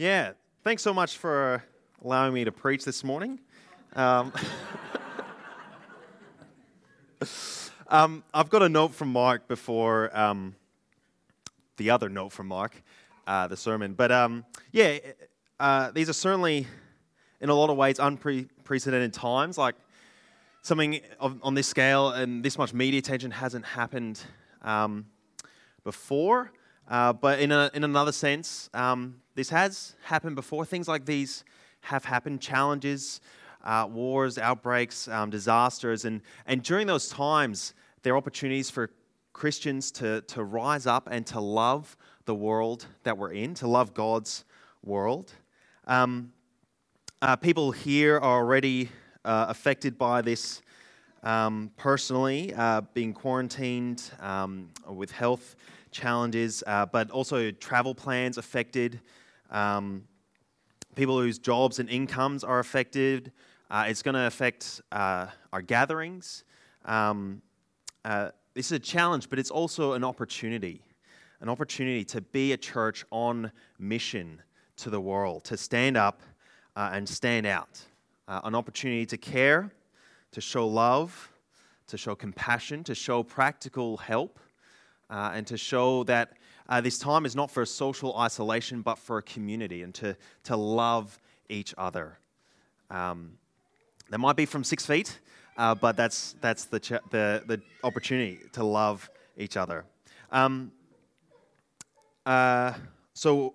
Yeah, thanks so much for allowing me to preach this morning. Um, um, I've got a note from Mark before um, the other note from Mark, uh, the sermon. But um, yeah, uh, these are certainly, in a lot of ways, unprecedented times. Like something of, on this scale and this much media attention hasn't happened um, before. Uh, but in, a, in another sense, um, this has happened before. Things like these have happened challenges, uh, wars, outbreaks, um, disasters. And, and during those times, there are opportunities for Christians to, to rise up and to love the world that we're in, to love God's world. Um, uh, people here are already uh, affected by this um, personally, uh, being quarantined um, with health challenges, uh, but also travel plans affected. Um, people whose jobs and incomes are affected. Uh, it's going to affect uh, our gatherings. Um, uh, this is a challenge, but it's also an opportunity an opportunity to be a church on mission to the world, to stand up uh, and stand out, uh, an opportunity to care, to show love, to show compassion, to show practical help, uh, and to show that uh, this time is not for social isolation, but for a community and to, to love each other. Um, that might be from six feet, uh, but that's, that's the, ch- the, the opportunity to love each other. Um, uh, so,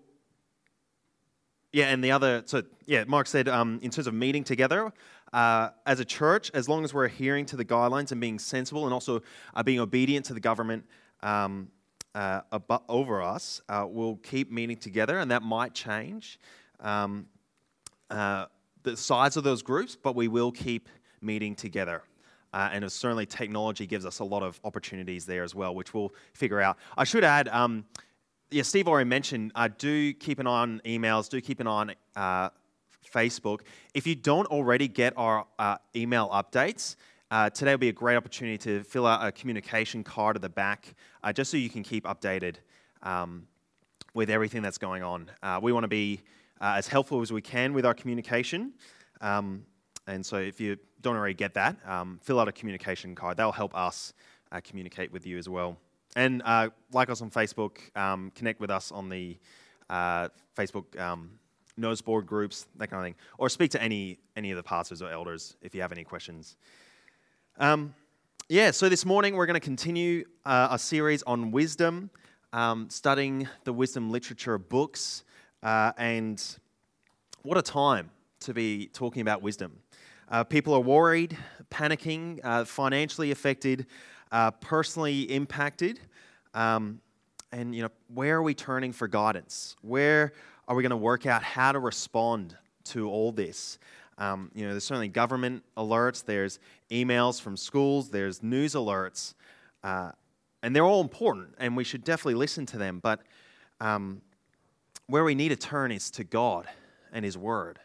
yeah, and the other, so yeah, Mark said um, in terms of meeting together, uh, as a church, as long as we're adhering to the guidelines and being sensible and also uh, being obedient to the government, um, uh, over us uh, will keep meeting together, and that might change um, uh, the size of those groups, but we will keep meeting together. Uh, and certainly, technology gives us a lot of opportunities there as well, which we'll figure out. I should add, um, yeah, Steve already mentioned, uh, do keep an eye on emails, do keep an eye on uh, Facebook. If you don't already get our email updates, uh, today will be a great opportunity to fill out a communication card at the back, uh, just so you can keep updated um, with everything that's going on. Uh, we want to be uh, as helpful as we can with our communication. Um, and so if you don't already get that, um, fill out a communication card. That'll help us uh, communicate with you as well. And uh, like us on Facebook, um, connect with us on the Facebook um, board groups, that kind of thing. Or speak to any, any of the pastors or elders if you have any questions. Um, yeah, so this morning we're going to continue uh, a series on wisdom, um, studying the wisdom literature of books, uh, and what a time to be talking about wisdom. Uh, people are worried, panicking, uh, financially affected, uh, personally impacted. Um, and you know, where are we turning for guidance? Where are we going to work out how to respond to all this? Um, you know, there's certainly government alerts, there's emails from schools, there's news alerts, uh, and they're all important, and we should definitely listen to them. But um, where we need to turn is to God and His Word.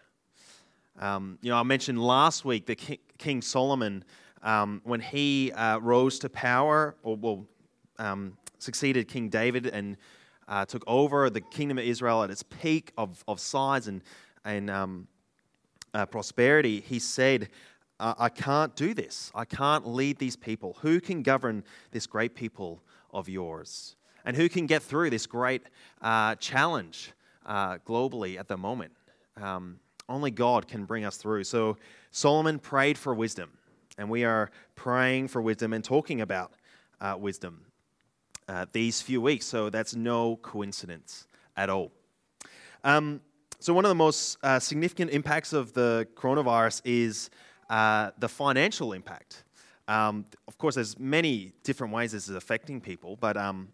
Um, you know, I mentioned last week that King Solomon, um, when he uh, rose to power, or well, um, succeeded King David and uh, took over the kingdom of Israel at its peak of, of size and and um, uh, prosperity, he said, I can't do this. I can't lead these people. Who can govern this great people of yours? And who can get through this great uh, challenge uh, globally at the moment? Um, only God can bring us through. So Solomon prayed for wisdom, and we are praying for wisdom and talking about uh, wisdom uh, these few weeks. So that's no coincidence at all. Um, so, one of the most uh, significant impacts of the coronavirus is uh, the financial impact. Um, of course, there's many different ways this is affecting people, but um,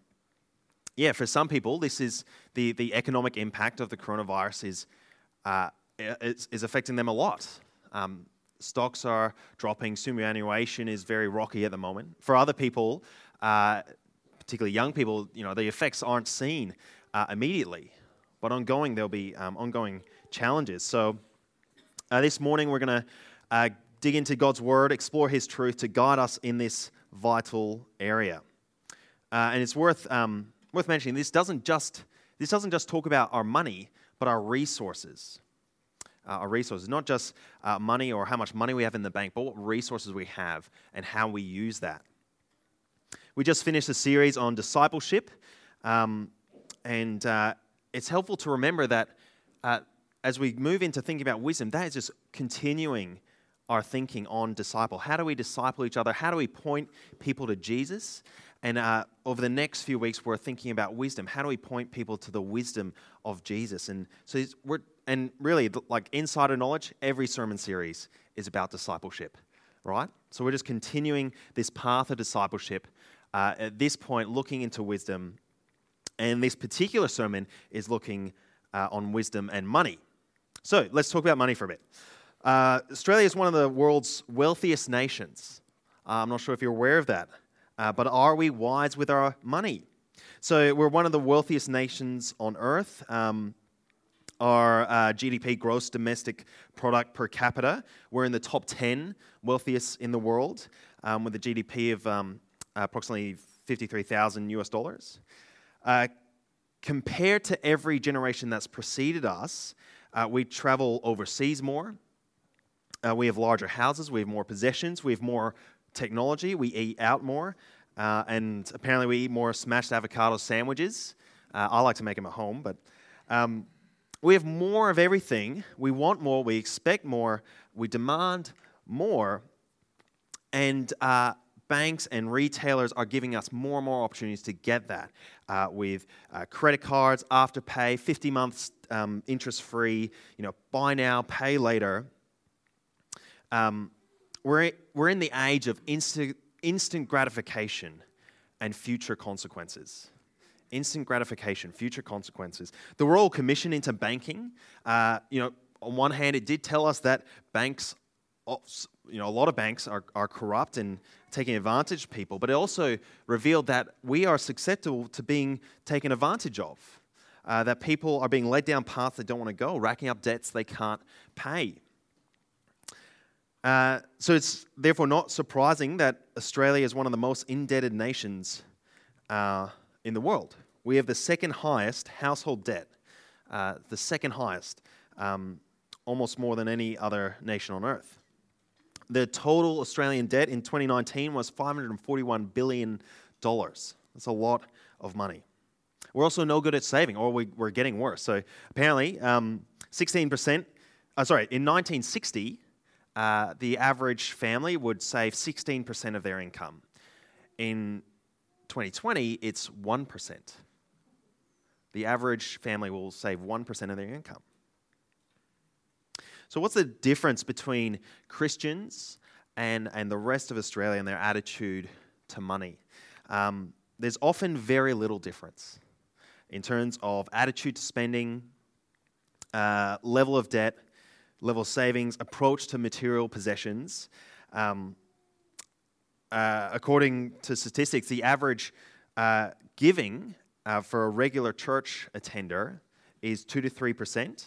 yeah, for some people, this is the, the economic impact of the coronavirus is, uh, is, is, affecting them a lot. Um, stocks are dropping, superannuation is very rocky at the moment. For other people, uh, particularly young people, you know, the effects aren't seen uh, immediately but ongoing, there'll be um, ongoing challenges. So uh, this morning, we're going to uh, dig into God's Word, explore His truth to guide us in this vital area. Uh, and it's worth, um, worth mentioning this doesn't just this doesn't just talk about our money, but our resources. Uh, our resources, not just uh, money or how much money we have in the bank, but what resources we have and how we use that. We just finished a series on discipleship, um, and uh, it's helpful to remember that uh, as we move into thinking about wisdom, that is just continuing our thinking on disciple. How do we disciple each other? How do we point people to Jesus? And uh, over the next few weeks, we're thinking about wisdom. How do we point people to the wisdom of Jesus? And so we're, and really, like insider knowledge, every sermon series is about discipleship, right? So we're just continuing this path of discipleship. Uh, at this point, looking into wisdom. And this particular sermon is looking uh, on wisdom and money. So let's talk about money for a bit. Uh, Australia is one of the world's wealthiest nations. Uh, I'm not sure if you're aware of that. Uh, but are we wise with our money? So we're one of the wealthiest nations on earth. Um, our uh, GDP, gross domestic product per capita, we're in the top 10 wealthiest in the world um, with a GDP of um, approximately 53,000 US dollars. Uh, compared to every generation that's preceded us, uh, we travel overseas more. Uh, we have larger houses, we have more possessions, we have more technology. We eat out more, uh, and apparently we eat more smashed avocado sandwiches. Uh, I like to make them at home, but um, we have more of everything. We want more. We expect more. We demand more, and uh, banks and retailers are giving us more and more opportunities to get that uh, with uh, credit cards, afterpay, 50 months um, interest free, you know, buy now, pay later. Um, we're, we're in the age of instant, instant gratification and future consequences. Instant gratification, future consequences. The Royal Commission into banking, uh, you know, on one hand, it did tell us that banks, you know, a lot of banks are, are corrupt and taking advantage of people, but it also revealed that we are susceptible to being taken advantage of. Uh, that people are being led down paths they don't want to go, racking up debts they can't pay. Uh, so it's therefore not surprising that Australia is one of the most indebted nations uh, in the world. We have the second highest household debt, uh, the second highest, um, almost more than any other nation on earth. The total Australian debt in 2019 was $541 billion. That's a lot of money. We're also no good at saving, or we, are getting worse. So apparently, um, 16%, uh, sorry, in 1960, uh, the average family would save 16% of their income. In 2020, it's 1%. The average family will save 1% of their income. So, what's the difference between Christians and, and the rest of Australia and their attitude to money? Um, there's often very little difference in terms of attitude to spending, uh, level of debt, level of savings, approach to material possessions. Um, uh, according to statistics, the average uh, giving uh, for a regular church attender is 2 to 3%.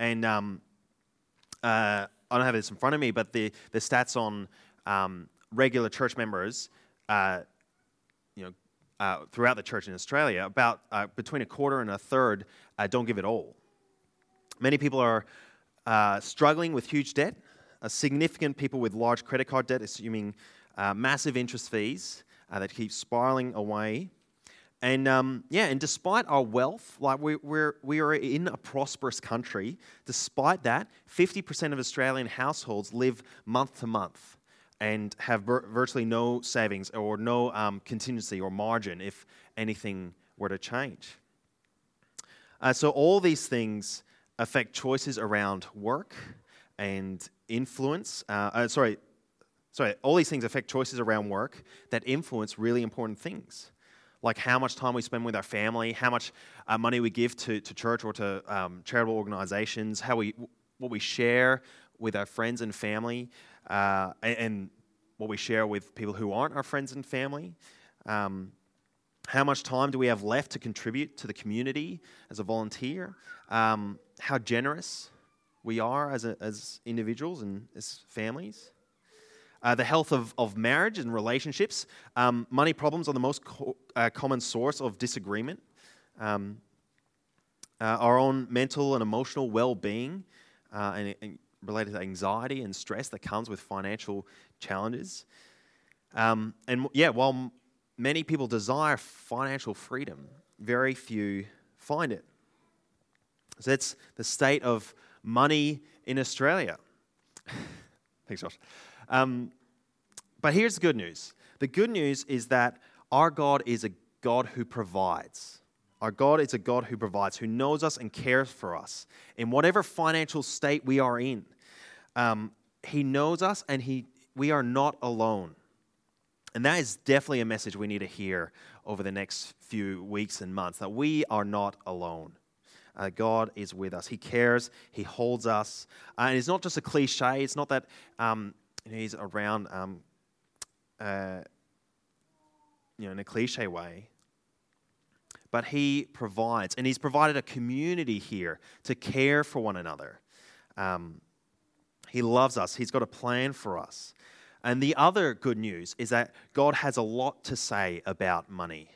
And um, uh, I don't have this in front of me, but the, the stats on um, regular church members, uh, you know, uh, throughout the church in Australia, about between a quarter and a third don't give it all. Many people are uh, struggling with huge debt, significant people with large credit card debt, assuming uh, massive interest fees uh, that keep spiraling away. And um, yeah, and despite our wealth, like we, we're, we are in a prosperous country, despite that, 50% of Australian households live month to month and have vir- virtually no savings or no um, contingency or margin if anything were to change. Uh, so, all these things affect choices around work and influence. Uh, uh, sorry, sorry, all these things affect choices around work that influence really important things, like how much time we spend with our family, how much uh, money we give to, to church or to um, charitable organizations, how we, what we share with our friends and family, uh, and, and, what we share with people who aren't our friends and family. Um, how much time do we have left to contribute to the community as a volunteer? Um, how generous we are as, a, as individuals and as families. Uh, the health of, of marriage and relationships. Um, money problems are the most co- uh, common source of disagreement. Um, uh, our own mental and emotional well being, uh, and, and, related to anxiety and stress that comes with financial challenges. Um, and yeah, while many people desire financial freedom, very few find it. So that's the state of money in Australia. Thanks, Josh. Um, but here's the good news the good news is that our God is a God who provides. Our God is a God who provides, who knows us and cares for us in whatever financial state we are in. Um, he knows us and he, we are not alone. And that is definitely a message we need to hear over the next few weeks and months that we are not alone. Uh, God is with us. He cares. He holds us. Uh, and it's not just a cliche. It's not that um, He's around, um, uh, you know, in a cliche way. But He provides, and He's provided a community here to care for one another. Um, he loves us. He's got a plan for us. And the other good news is that God has a lot to say about money.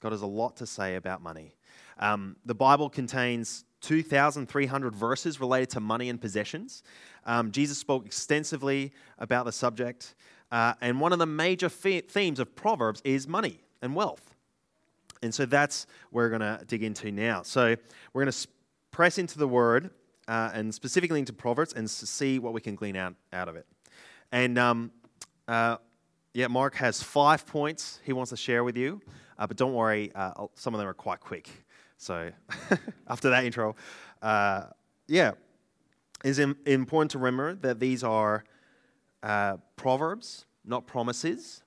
God has a lot to say about money. Um, the Bible contains 2,300 verses related to money and possessions. Um, Jesus spoke extensively about the subject. Uh, and one of the major themes of Proverbs is money and wealth. And so that's where we're going to dig into now. So we're going to press into the word uh, and specifically into Proverbs and see what we can glean out, out of it. And um, uh, yeah, Mark has five points he wants to share with you, uh, but don't worry, uh, some of them are quite quick. So after that intro, uh, yeah, it's important to remember that these are uh, proverbs, not promises.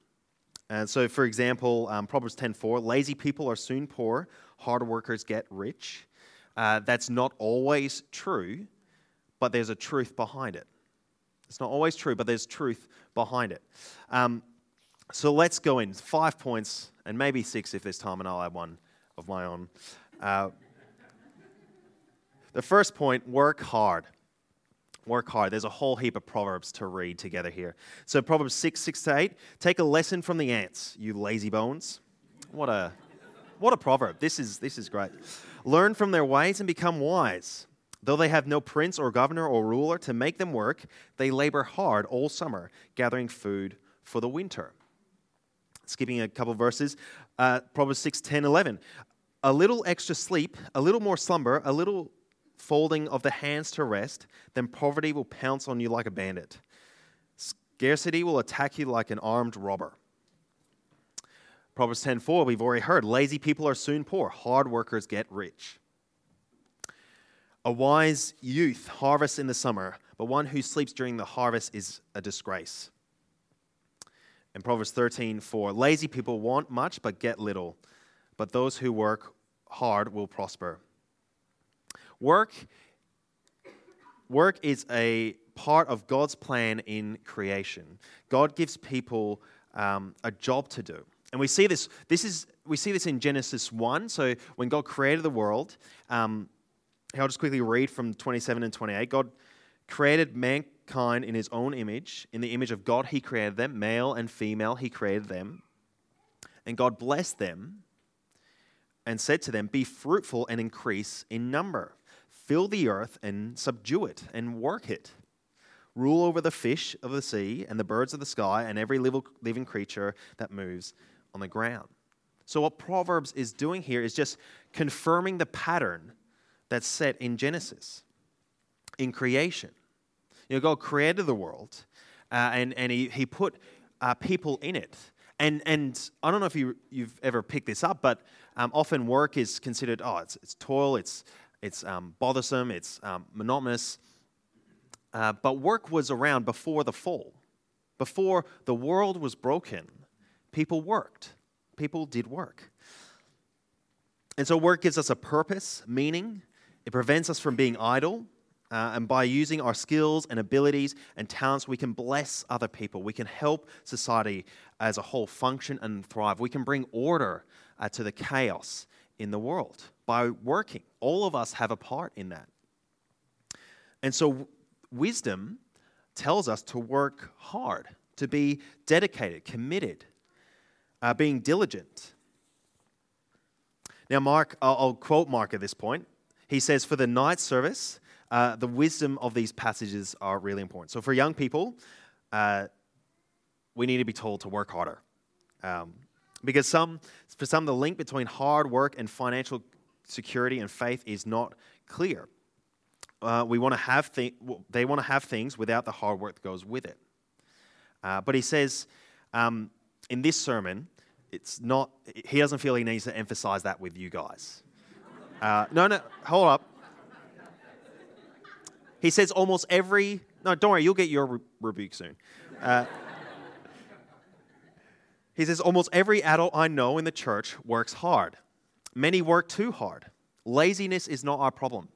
And so, for example, um, Proverbs 10:4, lazy people are soon poor, hard workers get rich. Uh, that's not always true, but there's a truth behind it. It's not always true, but there's truth behind it. Um, so let's go in. Five points, and maybe six if there's time, and I'll add one of my own. Uh, the first point work hard. Work hard. There's a whole heap of proverbs to read together here. So, Proverbs 6, 6 to 8. Take a lesson from the ants, you lazy bones. What a, what a proverb. This is, this is great. Learn from their ways and become wise. Though they have no prince or governor or ruler to make them work, they labor hard all summer, gathering food for the winter. Skipping a couple verses, uh, Proverbs 6, 10, 11 a little extra sleep, a little more slumber, a little folding of the hands to rest, then poverty will pounce on you like a bandit. Scarcity will attack you like an armed robber. Proverbs 10:4 we've already heard, lazy people are soon poor, hard workers get rich. A wise youth harvests in the summer, but one who sleeps during the harvest is a disgrace. And Proverbs 13:4 lazy people want much but get little but those who work hard will prosper. Work, work is a part of God's plan in creation. God gives people um, a job to do. And we see this, this is, we see this in Genesis 1. So when God created the world, um, I'll just quickly read from 27 and 28. God created mankind in his own image. In the image of God, he created them. Male and female, he created them. And God blessed them and said to them, Be fruitful and increase in number. Fill the earth and subdue it and work it. Rule over the fish of the sea and the birds of the sky and every living creature that moves on the ground. So, what Proverbs is doing here is just confirming the pattern that's set in Genesis, in creation. You know, God created the world uh, and, and he, he put uh, people in it. And, and I don't know if you, you've ever picked this up, but um, often work is considered, oh, it's, it's toil, it's, it's um, bothersome, it's um, monotonous. Uh, but work was around before the fall. Before the world was broken, people worked. People did work. And so work gives us a purpose, meaning. It prevents us from being idle. Uh, and by using our skills and abilities and talents, we can bless other people. We can help society as a whole function and thrive. We can bring order uh, to the chaos in the world by working. All of us have a part in that. And so, wisdom tells us to work hard, to be dedicated, committed, uh, being diligent. Now, Mark, I'll, I'll quote Mark at this point. he says, for the night service, uh, the wisdom of these passages are really important. So for young people, uh, we need to be told to work harder. Um, because some, for some, the link between hard work and financial security and faith is not clear. Uh, we want to have thi- they want to have things without the hard work that goes with it. Uh, but he says um, in this sermon, it's not. He doesn't feel he needs to emphasize that with you guys. Uh, no, no, hold up. He says almost every. No, don't worry, you'll get your re- rebuke soon. Uh, he says almost every adult I know in the church works hard. Many work too hard. Laziness is not our problem.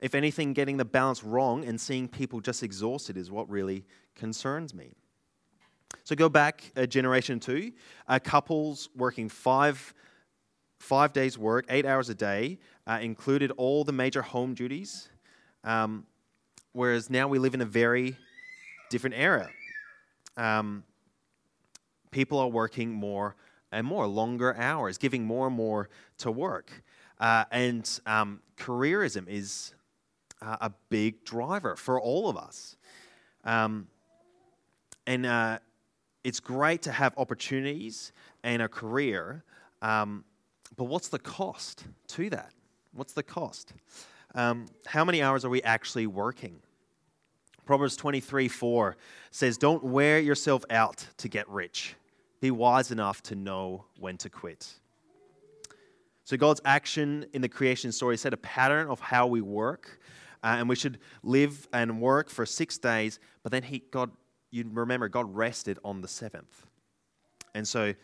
If anything, getting the balance wrong and seeing people just exhausted is what really concerns me. So go back a generation two, uh, couples working five, five days' work, eight hours a day, uh, included all the major home duties, um, whereas now we live in a very different era. Um, people are working more and more, longer hours, giving more and more to work. Uh, and um, careerism is uh, a big driver for all of us. Um, and uh, it's great to have opportunities and a career, um, but what's the cost to that? What's the cost? Um, how many hours are we actually working? Proverbs 23 4 says, Don't wear yourself out to get rich. Be wise enough to know when to quit. So, God's action in the creation story set a pattern of how we work, uh, and we should live and work for six days. But then he, God, you remember, God rested on the seventh. And so,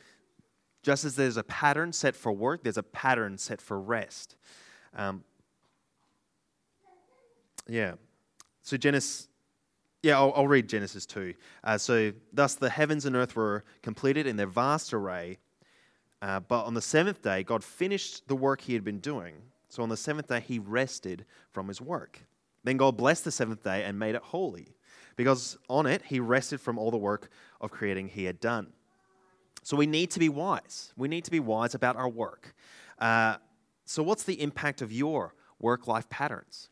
just as there's a pattern set for work, there's a pattern set for rest. Um, yeah. So, Genesis. Yeah, I'll, I'll read Genesis 2. Uh, so, thus the heavens and earth were completed in their vast array. Uh, but on the seventh day, God finished the work he had been doing. So on the seventh day, he rested from his work. Then God blessed the seventh day and made it holy, because on it he rested from all the work of creating he had done. So we need to be wise. We need to be wise about our work. Uh, so, what's the impact of your work life patterns?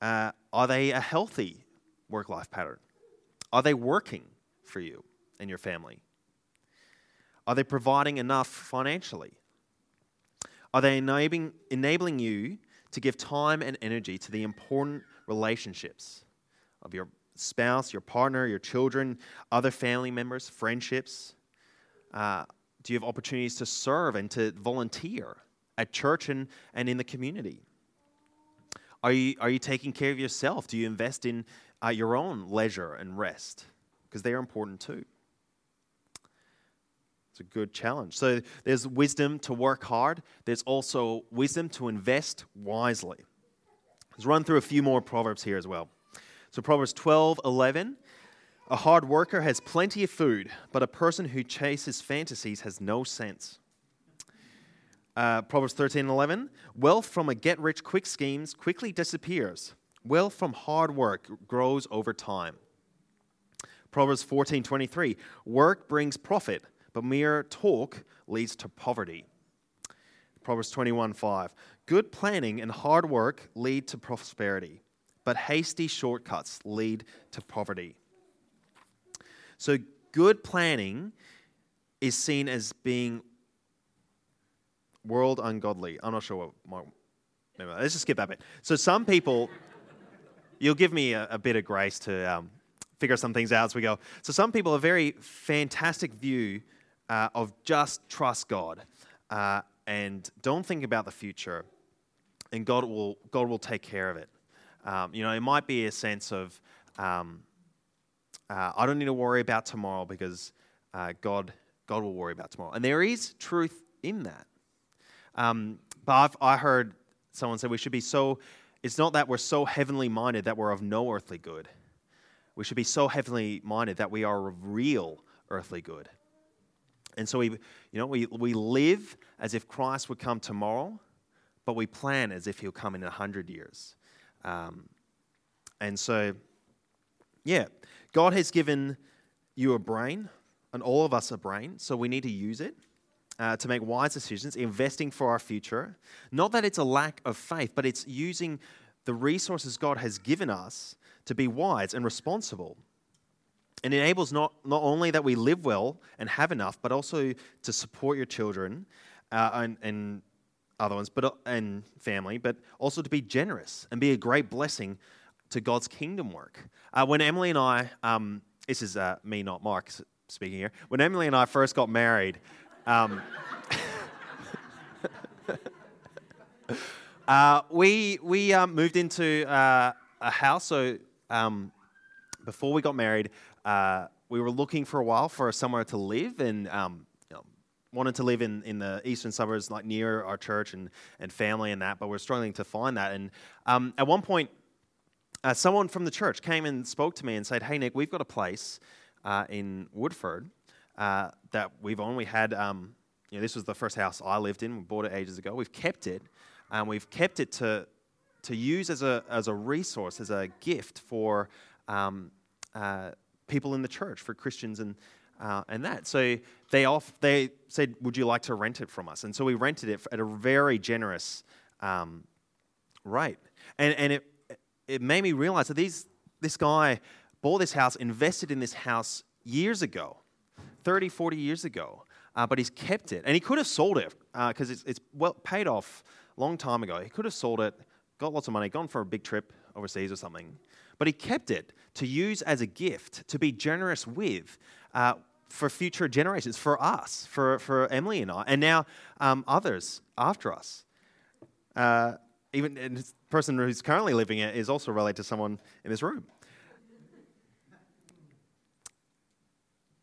Uh, are they a healthy work life pattern? Are they working for you and your family? Are they providing enough financially? Are they enabling, enabling you to give time and energy to the important relationships of your spouse, your partner, your children, other family members, friendships? Uh, do you have opportunities to serve and to volunteer at church and, and in the community? Are you, are you taking care of yourself? Do you invest in uh, your own leisure and rest? Because they are important too. It's a good challenge. So there's wisdom to work hard, there's also wisdom to invest wisely. Let's run through a few more proverbs here as well. So Proverbs 12, 11. A hard worker has plenty of food, but a person who chases fantasies has no sense. Uh, Proverbs 13, 11. Wealth from a get rich quick schemes quickly disappears. Wealth from hard work grows over time. Proverbs 14, 23. Work brings profit, but mere talk leads to poverty. Proverbs 21 5. Good planning and hard work lead to prosperity, but hasty shortcuts lead to poverty. So, good planning is seen as being world ungodly. I'm not sure what my. let's just skip that bit. So, some people, you'll give me a, a bit of grace to um, figure some things out as we go. So, some people have a very fantastic view uh, of just trust God uh, and don't think about the future, and God will God will take care of it. Um, you know, it might be a sense of um, uh, I don't need to worry about tomorrow because uh, God God will worry about tomorrow, and there is truth in that. Um, but I've, I heard someone say we should be so. It's not that we're so heavenly minded that we're of no earthly good. We should be so heavenly minded that we are of real earthly good. And so we, you know, we, we live as if Christ would come tomorrow, but we plan as if he'll come in a hundred years. Um, and so, yeah, God has given you a brain, and all of us a brain, so we need to use it. Uh, to make wise decisions, investing for our future. Not that it's a lack of faith, but it's using the resources God has given us to be wise and responsible. It enables not, not only that we live well and have enough, but also to support your children uh, and, and other ones, but, and family, but also to be generous and be a great blessing to God's kingdom work. Uh, when Emily and I, um, this is uh, me, not Mark speaking here, when Emily and I first got married, um, uh, we we um, moved into uh, a house. So um, before we got married, uh, we were looking for a while for somewhere to live and um, wanted to live in, in the eastern suburbs, like near our church and, and family and that. But we're struggling to find that. And um, at one point, uh, someone from the church came and spoke to me and said, "Hey Nick, we've got a place uh, in Woodford." Uh, that we've only had. Um, you know, this was the first house I lived in. We bought it ages ago. We've kept it, and we've kept it to to use as a as a resource, as a gift for um, uh, people in the church, for Christians and. Uh, and that. So they off, they said, "Would you like to rent it from us?" And so we rented it at a very generous um, rate. And and it it made me realize that these this guy bought this house, invested in this house years ago, 30, 40 years ago, uh, but he's kept it. And he could have sold it because uh, it's, it's well paid off a long time ago. He could have sold it, got lots of money, gone for a big trip overseas or something. But he kept it to use as a gift, to be generous with. Uh, for future generations, for us, for, for Emily and I, and now um, others after us. Uh, even the person who's currently living it is also related to someone in this room.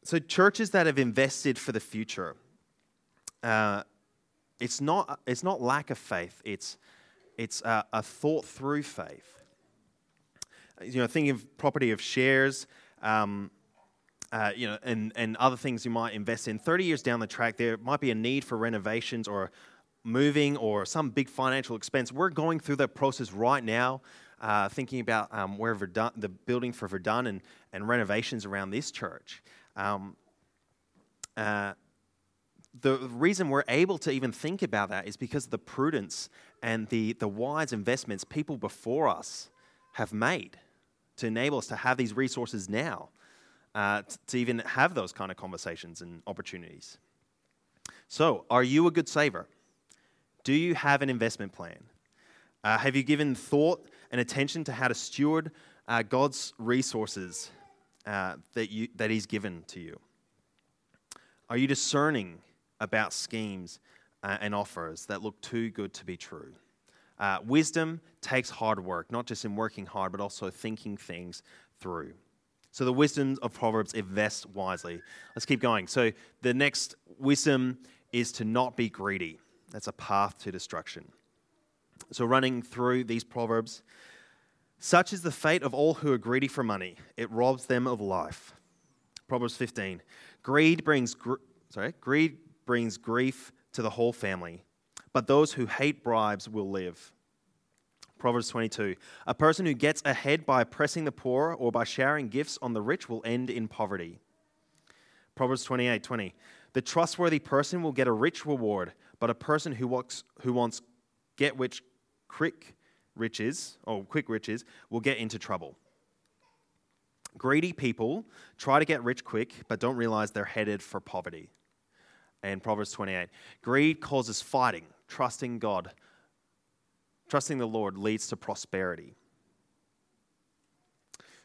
So, churches that have invested for the future, uh, it's, not, it's not lack of faith, it's, it's a, a thought through faith. You know, thinking of property of shares, um, uh, you know, and, and other things you might invest in. 30 years down the track, there might be a need for renovations or moving or some big financial expense. We're going through that process right now, uh, thinking about um, where Verdun, the building for Verdun and, and renovations around this church. Um, uh, the reason we're able to even think about that is because of the prudence and the, the wise investments people before us have made to enable us to have these resources now, uh, t- to even have those kind of conversations and opportunities. So, are you a good saver? Do you have an investment plan? Uh, have you given thought and attention to how to steward uh, God's resources uh, that, you, that He's given to you? Are you discerning about schemes uh, and offers that look too good to be true? Uh, wisdom takes hard work, not just in working hard, but also thinking things through. So, the wisdom of Proverbs invest wisely. Let's keep going. So, the next wisdom is to not be greedy. That's a path to destruction. So, running through these Proverbs, such is the fate of all who are greedy for money, it robs them of life. Proverbs 15. Greed brings, gr- sorry, greed brings grief to the whole family, but those who hate bribes will live. Proverbs 22. A person who gets ahead by oppressing the poor or by showering gifts on the rich will end in poverty. Proverbs 28 20. The trustworthy person will get a rich reward, but a person who wants, who wants get rich quick riches, or quick riches, will get into trouble. Greedy people try to get rich quick, but don't realize they're headed for poverty. And Proverbs 28 Greed causes fighting, trusting God. Trusting the Lord leads to prosperity.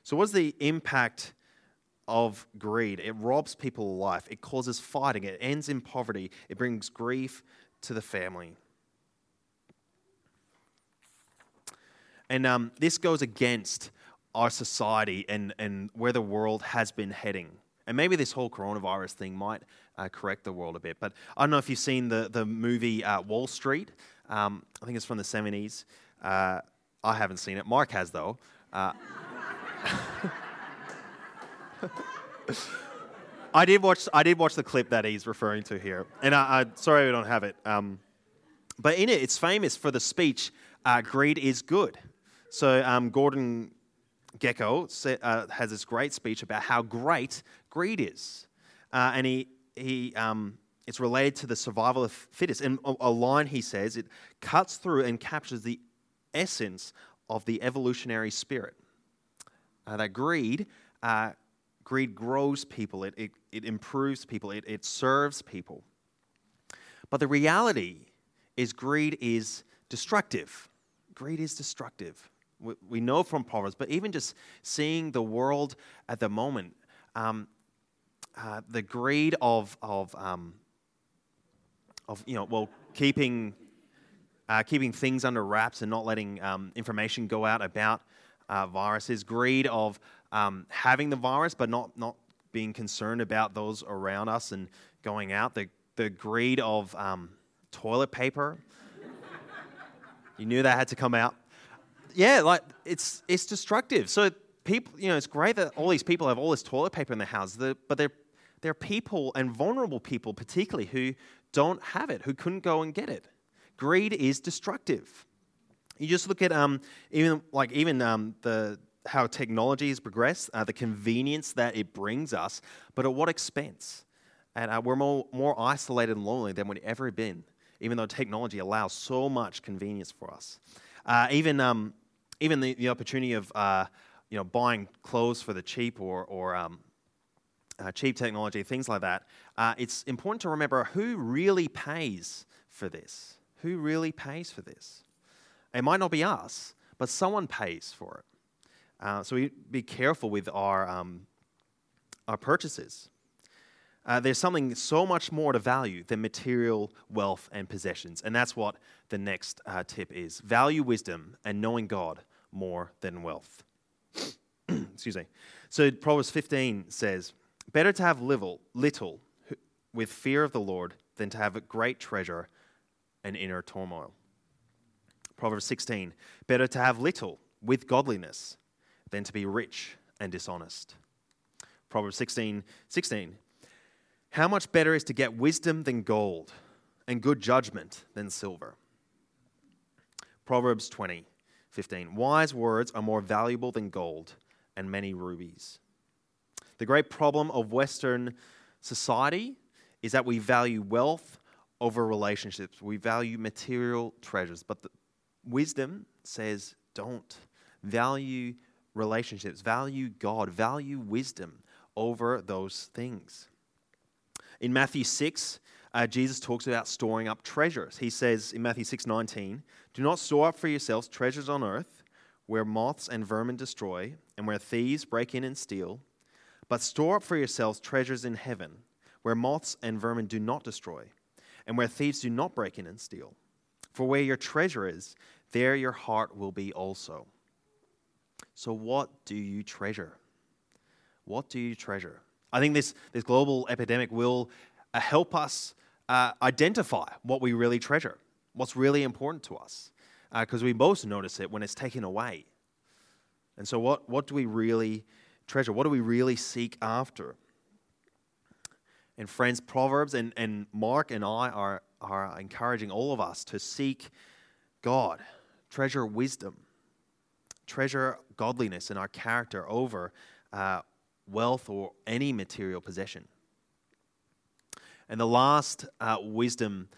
So, what's the impact of greed? It robs people of life, it causes fighting, it ends in poverty, it brings grief to the family. And um, this goes against our society and, and where the world has been heading. And maybe this whole coronavirus thing might uh, correct the world a bit. But I don't know if you've seen the, the movie uh, Wall Street. Um, I think it's from the 70s. Uh, I haven't seen it. Mark has, though. Uh, I did watch. I did watch the clip that he's referring to here, and I, I sorry we don't have it. Um, but in it, it's famous for the speech, uh, "Greed is good." So um, Gordon Gekko uh, has this great speech about how great greed is. Uh, and he, he um, it's related to the survival of fittest. And a, a line he says, it cuts through and captures the essence of the evolutionary spirit. Uh, that greed, uh, greed grows people, it, it, it improves people, it, it serves people. But the reality is, greed is destructive. Greed is destructive. We, know from Proverbs, but even just seeing the world at the moment, um, uh, the greed of, of, um, of, you know, well, keeping, uh, keeping things under wraps and not letting um, information go out about uh, viruses, greed of um, having the virus but not, not being concerned about those around us and going out, the, the greed of um, toilet paper. you knew that had to come out. Yeah, like it's, it's destructive. So people, you know, it's great that all these people have all this toilet paper in their houses, but they're, they're people and vulnerable people, particularly, who don't have it, who couldn't go and get it. Greed is destructive. You just look at um, even like even um, the how technology has progressed, uh, the convenience that it brings us, but at what expense? And uh, we're more, more isolated and lonely than we've ever been, even though technology allows so much convenience for us. Uh, even um, even the, the opportunity of uh, you know buying clothes for the cheap or, or um, uh, cheap technology, things like that. Uh, it's important to remember who really pays for this. Who really pays for this? It might not be us, but someone pays for it. Uh, so we be careful with our, um, our purchases. Uh, there's something so much more to value than material wealth and possessions. And that's what the next uh, tip is value wisdom and knowing God more than wealth. Excuse me. So Proverbs 15 says, Better to have little, little with fear of the Lord than to have a great treasure and inner turmoil. Proverbs 16, Better to have little with godliness than to be rich and dishonest. Proverbs 16, 16. How much better is to get wisdom than gold, and good judgment than silver? Proverbs 20, 15. Wise words are more valuable than gold and many rubies. The great problem of Western society is that we value wealth over relationships. We value material treasures. But wisdom says don't. Value relationships, value God, value wisdom over those things. In Matthew 6, uh, Jesus talks about storing up treasures. He says in Matthew 6 19, Do not store up for yourselves treasures on earth where moths and vermin destroy and where thieves break in and steal, but store up for yourselves treasures in heaven where moths and vermin do not destroy and where thieves do not break in and steal. For where your treasure is, there your heart will be also. So, what do you treasure? What do you treasure? I think this, this global epidemic will uh, help us uh, identify what we really treasure, what's really important to us, because uh, we most notice it when it's taken away. And so, what, what do we really treasure? What do we really seek after? And, friends, Proverbs and, and Mark and I are, are encouraging all of us to seek God, treasure wisdom, treasure godliness in our character over uh, wealth or any material possession. And the last uh, wisdom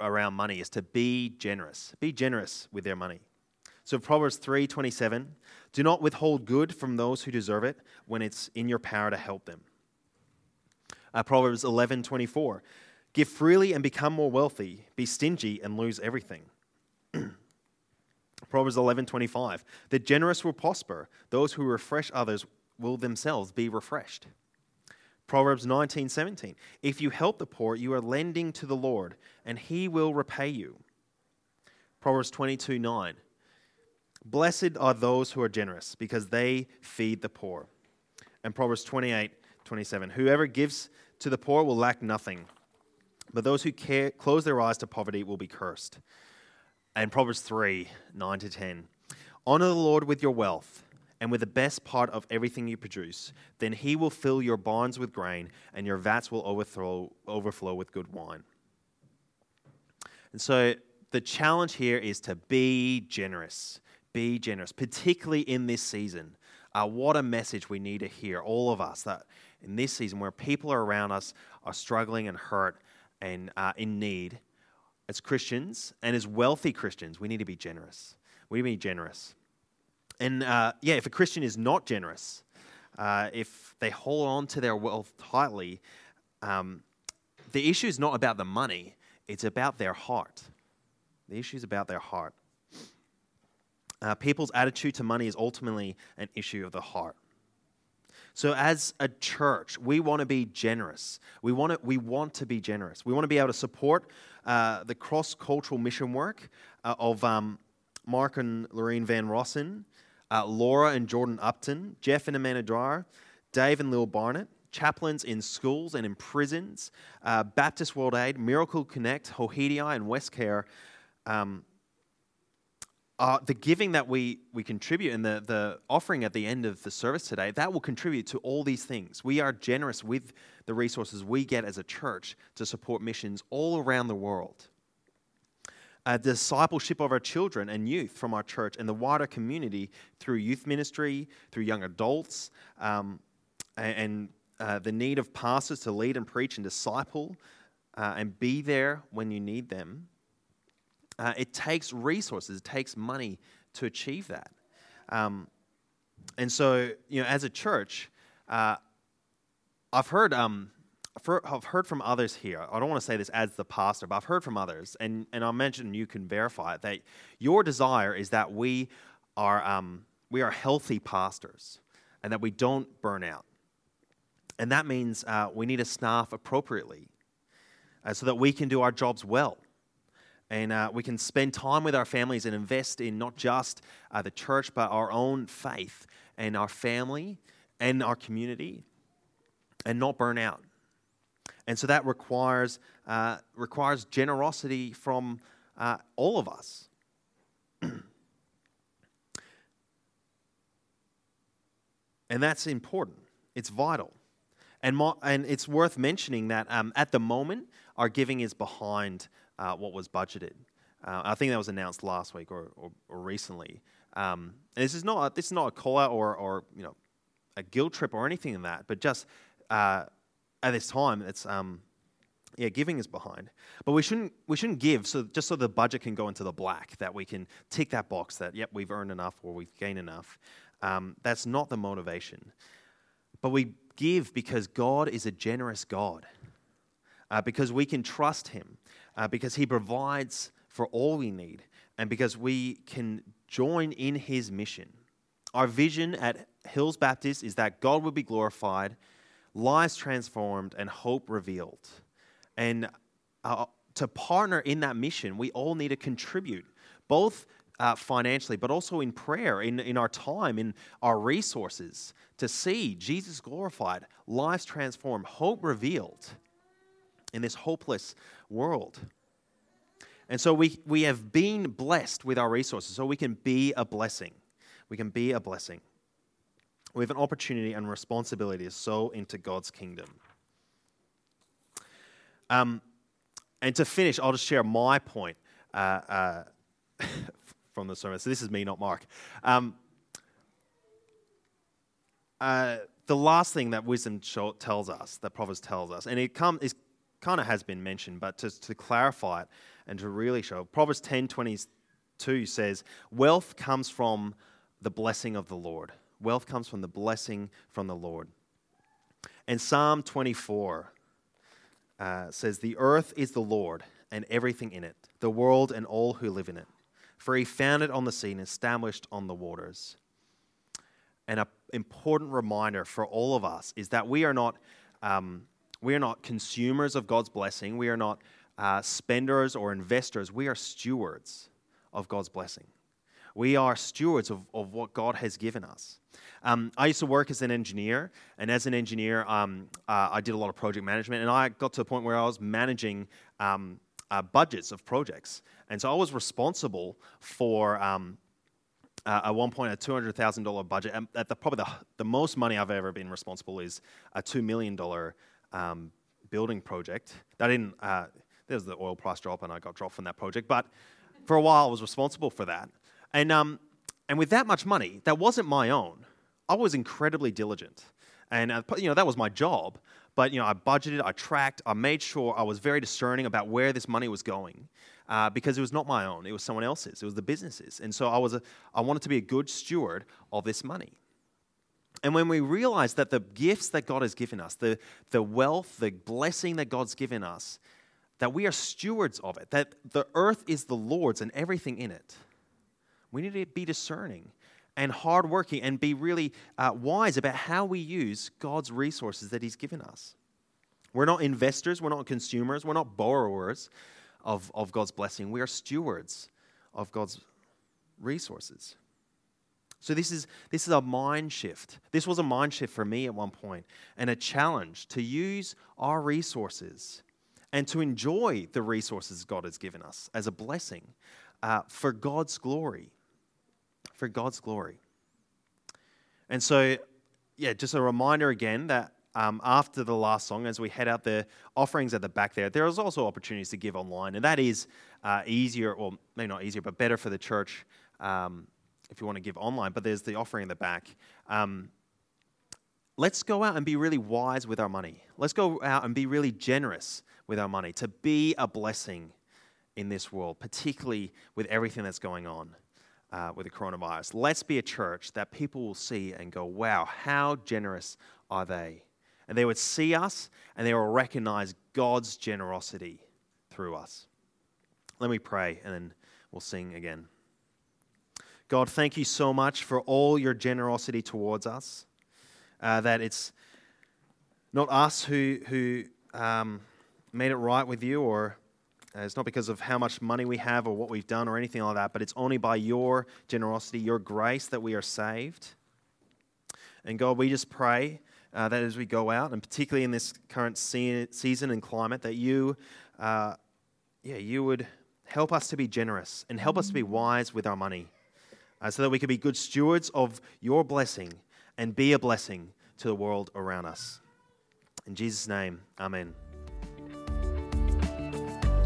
around money is to be generous. Be generous with their money. So Proverbs 3:27, do not withhold good from those who deserve it when it's in your power to help them. Uh, Proverbs 11:24, give freely and become more wealthy, be stingy and lose everything. Proverbs 11:25, the generous will prosper, those who refresh others will themselves be refreshed. Proverbs 19:17, if you help the poor, you are lending to the Lord, and he will repay you. Proverbs 22:9, blessed are those who are generous, because they feed the poor. And Proverbs 28:27, whoever gives to the poor will lack nothing, but those who care, close their eyes to poverty will be cursed and Proverbs 3:9 to 10. Honor the Lord with your wealth and with the best part of everything you produce. Then he will fill your barns with grain, and your vats will overflow, overflow with good wine. And so the challenge here is to be generous. Be generous, particularly in this season. Uh, what a message we need to hear, all of us, that in this season where people are around us are struggling and hurt, and uh, in need, as Christians and as wealthy Christians, we need to be generous. We need to be generous. And uh, yeah, if a Christian is not generous, uh, if they hold on to their wealth tightly, um, the issue is not about the money, it's about their heart. The issue is about their heart. Uh, people's attitude to money is ultimately an issue of the heart. So, as a church, we want to be generous. We want to, we want to be generous. We want to be able to support uh, the cross cultural mission work uh, of um, Mark and Lorraine Van Rossen, uh, Laura and Jordan Upton, Jeff and Amanda Dwyer, Dave and Lil Barnett, chaplains in schools and in prisons, uh, Baptist World Aid, Miracle Connect, Hohedi and Westcare. Um, uh, the giving that we, we contribute and the, the offering at the end of the service today, that will contribute to all these things. We are generous with the resources we get as a church to support missions all around the world. Uh, discipleship of our children and youth from our church and the wider community through youth ministry, through young adults, um, and, uh, the need of pastors to lead and preach and disciple uh, and be there when you need them uh, it takes resources, it takes money to achieve that. Um, and so, you know, as a church, uh, I've heard, um, I've heard from others here. I don't want to say this as the pastor, but I've heard from others, and, and I mentioned you can verify it, that your desire is that we are, um, we are healthy pastors and that we don't burn out. And that means uh, we need to staff appropriately uh, so that we can do our jobs well and uh, we can spend time with our families and invest in not just uh, the church, but our own faith and our family and our community and not burn out. And so that requires, uh, requires generosity from uh, all of us. and that's important, it's vital. And, and it's worth mentioning that um, at the moment, our giving is behind uh, what was budgeted. Uh, I think that was announced last week or, or, or recently. Um, and this is not this is not a call out or, or you know a guilt trip or anything in that, but just uh, at this time, it's um, yeah, giving is behind. But we shouldn't we shouldn't give so just so the budget can go into the black that we can tick that box that yep we've earned enough or we've gained enough. Um, that's not the motivation. But we give because God is a generous God. Uh, because we can trust Him uh, because He provides for all we need and because we can join in His mission. Our vision at Hills Baptist is that God will be glorified, lives transformed, and hope revealed. And uh, to partner in that mission, we all need to contribute, both uh, financially, but also in prayer, in, in our time, in our resources, to see Jesus glorified, lives transformed, hope revealed in this hopeless world. And so we, we have been blessed with our resources, so we can be a blessing. We can be a blessing. We have an opportunity and responsibility to sow into God's kingdom. Um, and to finish, I'll just share my point uh, uh, from the sermon. So this is me, not Mark. Um, uh, the last thing that wisdom tells us, that Proverbs tells us, and it comes is kind of has been mentioned, but to, to clarify it and to really show, Proverbs 10 22 says, Wealth comes from the blessing of the Lord. Wealth comes from the blessing from the Lord. And Psalm 24 uh, says, The earth is the Lord and everything in it, the world and all who live in it. For he founded on the sea and established on the waters. And an important reminder for all of us is that we are not um, we are not consumers of God's blessing. We are not uh, spenders or investors. We are stewards of God's blessing. We are stewards of, of what God has given us. Um, I used to work as an engineer, and as an engineer, um, uh, I did a lot of project management, and I got to a point where I was managing um, uh, budgets of projects. And so I was responsible for um, uh, at one point a $200,000 budget. And at the, probably the, the most money I've ever been responsible is a $2 million um, building project. That didn't, uh, there's the oil price drop, and I got dropped from that project. But for a while, I was responsible for that. And, um, and with that much money, that wasn't my own. I was incredibly diligent. And, uh, you know, that was my job. but you know, I budgeted, I tracked, I made sure I was very discerning about where this money was going. Uh, because it was not my own, it was someone else's, it was the business's. And so I, was a, I wanted to be a good steward of this money. And when we realize that the gifts that God has given us, the, the wealth, the blessing that God's given us, that we are stewards of it, that the earth is the Lord's and everything in it, we need to be discerning and hardworking and be really uh, wise about how we use God's resources that He's given us. We're not investors, we're not consumers, we're not borrowers of, of God's blessing. We are stewards of God's resources. So this is this is a mind shift. This was a mind shift for me at one point and a challenge to use our resources and to enjoy the resources God has given us as a blessing uh, for God's glory. For God's glory. And so, yeah, just a reminder again that um, after the last song, as we head out the offerings at the back there, there is also opportunities to give online, and that is uh, easier, or maybe not easier, but better for the church um, if you want to give online. But there's the offering in the back. Um, let's go out and be really wise with our money. Let's go out and be really generous with our money to be a blessing in this world, particularly with everything that's going on uh, with the coronavirus. Let's be a church that people will see and go, wow, how generous are they? And they would see us and they will recognize God's generosity through us. Let me pray and then we'll sing again. God, thank you so much for all your generosity towards us. Uh, that it's not us who, who um, made it right with you, or it's not because of how much money we have or what we've done or anything like that, but it's only by your generosity, your grace that we are saved. And God, we just pray uh, that as we go out, and particularly in this current season and climate, that you, uh, yeah, you would help us to be generous and help us to be wise with our money, uh, so that we can be good stewards of your blessing and be a blessing to the world around us. In Jesus' name, Amen.